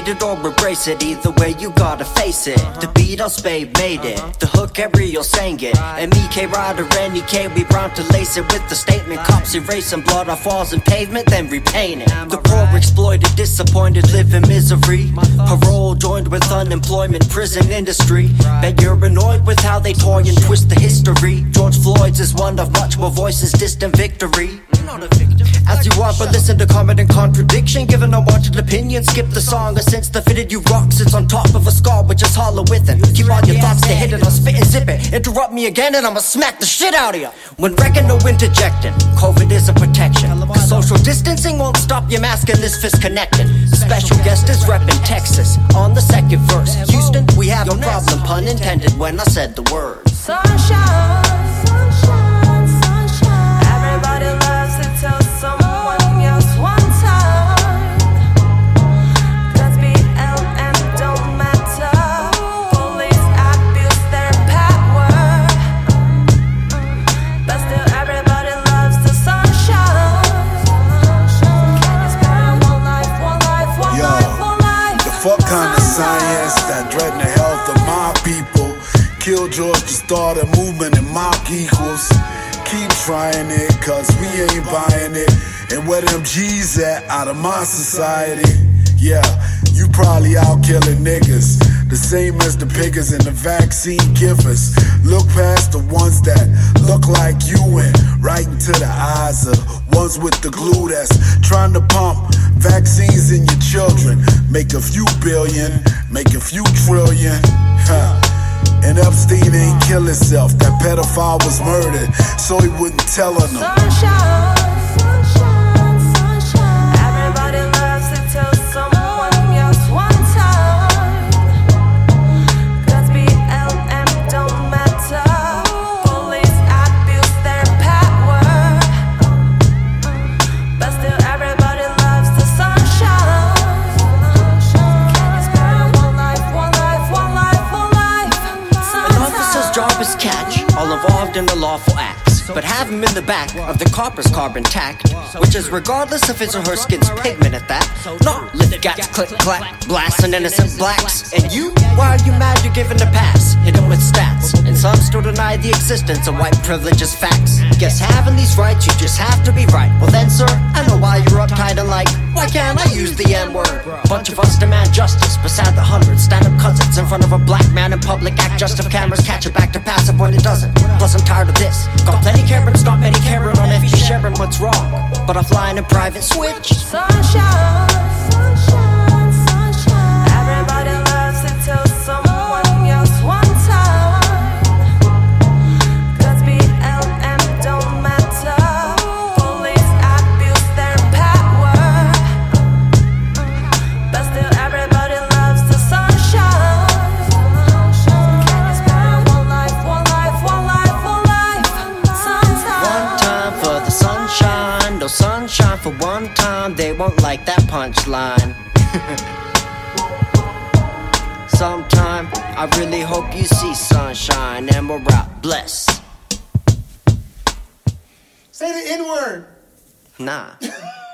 hate it or embrace it, either way you gotta face it. The beat, L-Spade, made it. The hook, Ariel sang it. And me, K Rider, and K, we brown to lace it with the statement. Cops erasing blood off walls and pavement, then repaint it. The poor exploited, disappointed, live in misery. Parole joined with unemployment, prison industry. Bet you're annoyed with how they toy and twist the history. George Floyd's is one of much more voices, distant victory. As you want, but listen to comment and contradiction. Given an unwanted opinion, skip the song. Sense the fitted you rock sits on top of a skull, which is hollow within. Keep all your thoughts to hit it, I'll spit and zip it. Interrupt me again, and I'ma smack the shit out of you. When wrecking, no interjecting. COVID is a protection. Cause social distancing won't stop your mask and this fist connected. The special guest is reppin' Texas on the second verse. Houston, we have no problem, pun intended, when I said the word. Sunshine, threaten the health of my people? Kill George to start a movement and mock equals. Keep trying it, cause we ain't buying it. And where them G's at out of my society? Yeah, you probably out killing niggas. The same as the piggers and the vaccine givers. Look past the ones that look like you and right into the eyes of ones with the glue that's trying to pump vaccines in your children. Make a few billion, make a few trillion. Huh. And Epstein ain't kill himself. That pedophile was murdered, so he wouldn't tell on them. Sunshine, is catch all involved in the lawful acts, but have him in the back of the copper's carbon tact, which is regardless of his or her skin's pigment at that. Not lift gats, click clack, blasting innocent blacks. And you, why are you mad you're given a pass? Hit 'em with stats, and some still deny the existence of white privilege as facts. Guess having these rights, you just have to be right. Well then, sir, I know why you're uptight and like, why can't I use the N word? Bunch of us demand justice, beside the hundreds, stand up cousins in front of a black man in public, act just of cameras, catch it back to passive when it doesn't. Plus, I'm tired of this. Got plenty Karens, not many Karen on every sharing what's wrong. But I'm flying in private switch. Sunshine, punchline. Sometime I really hope you see sunshine and we're out. Bless. Say the N word. Nah.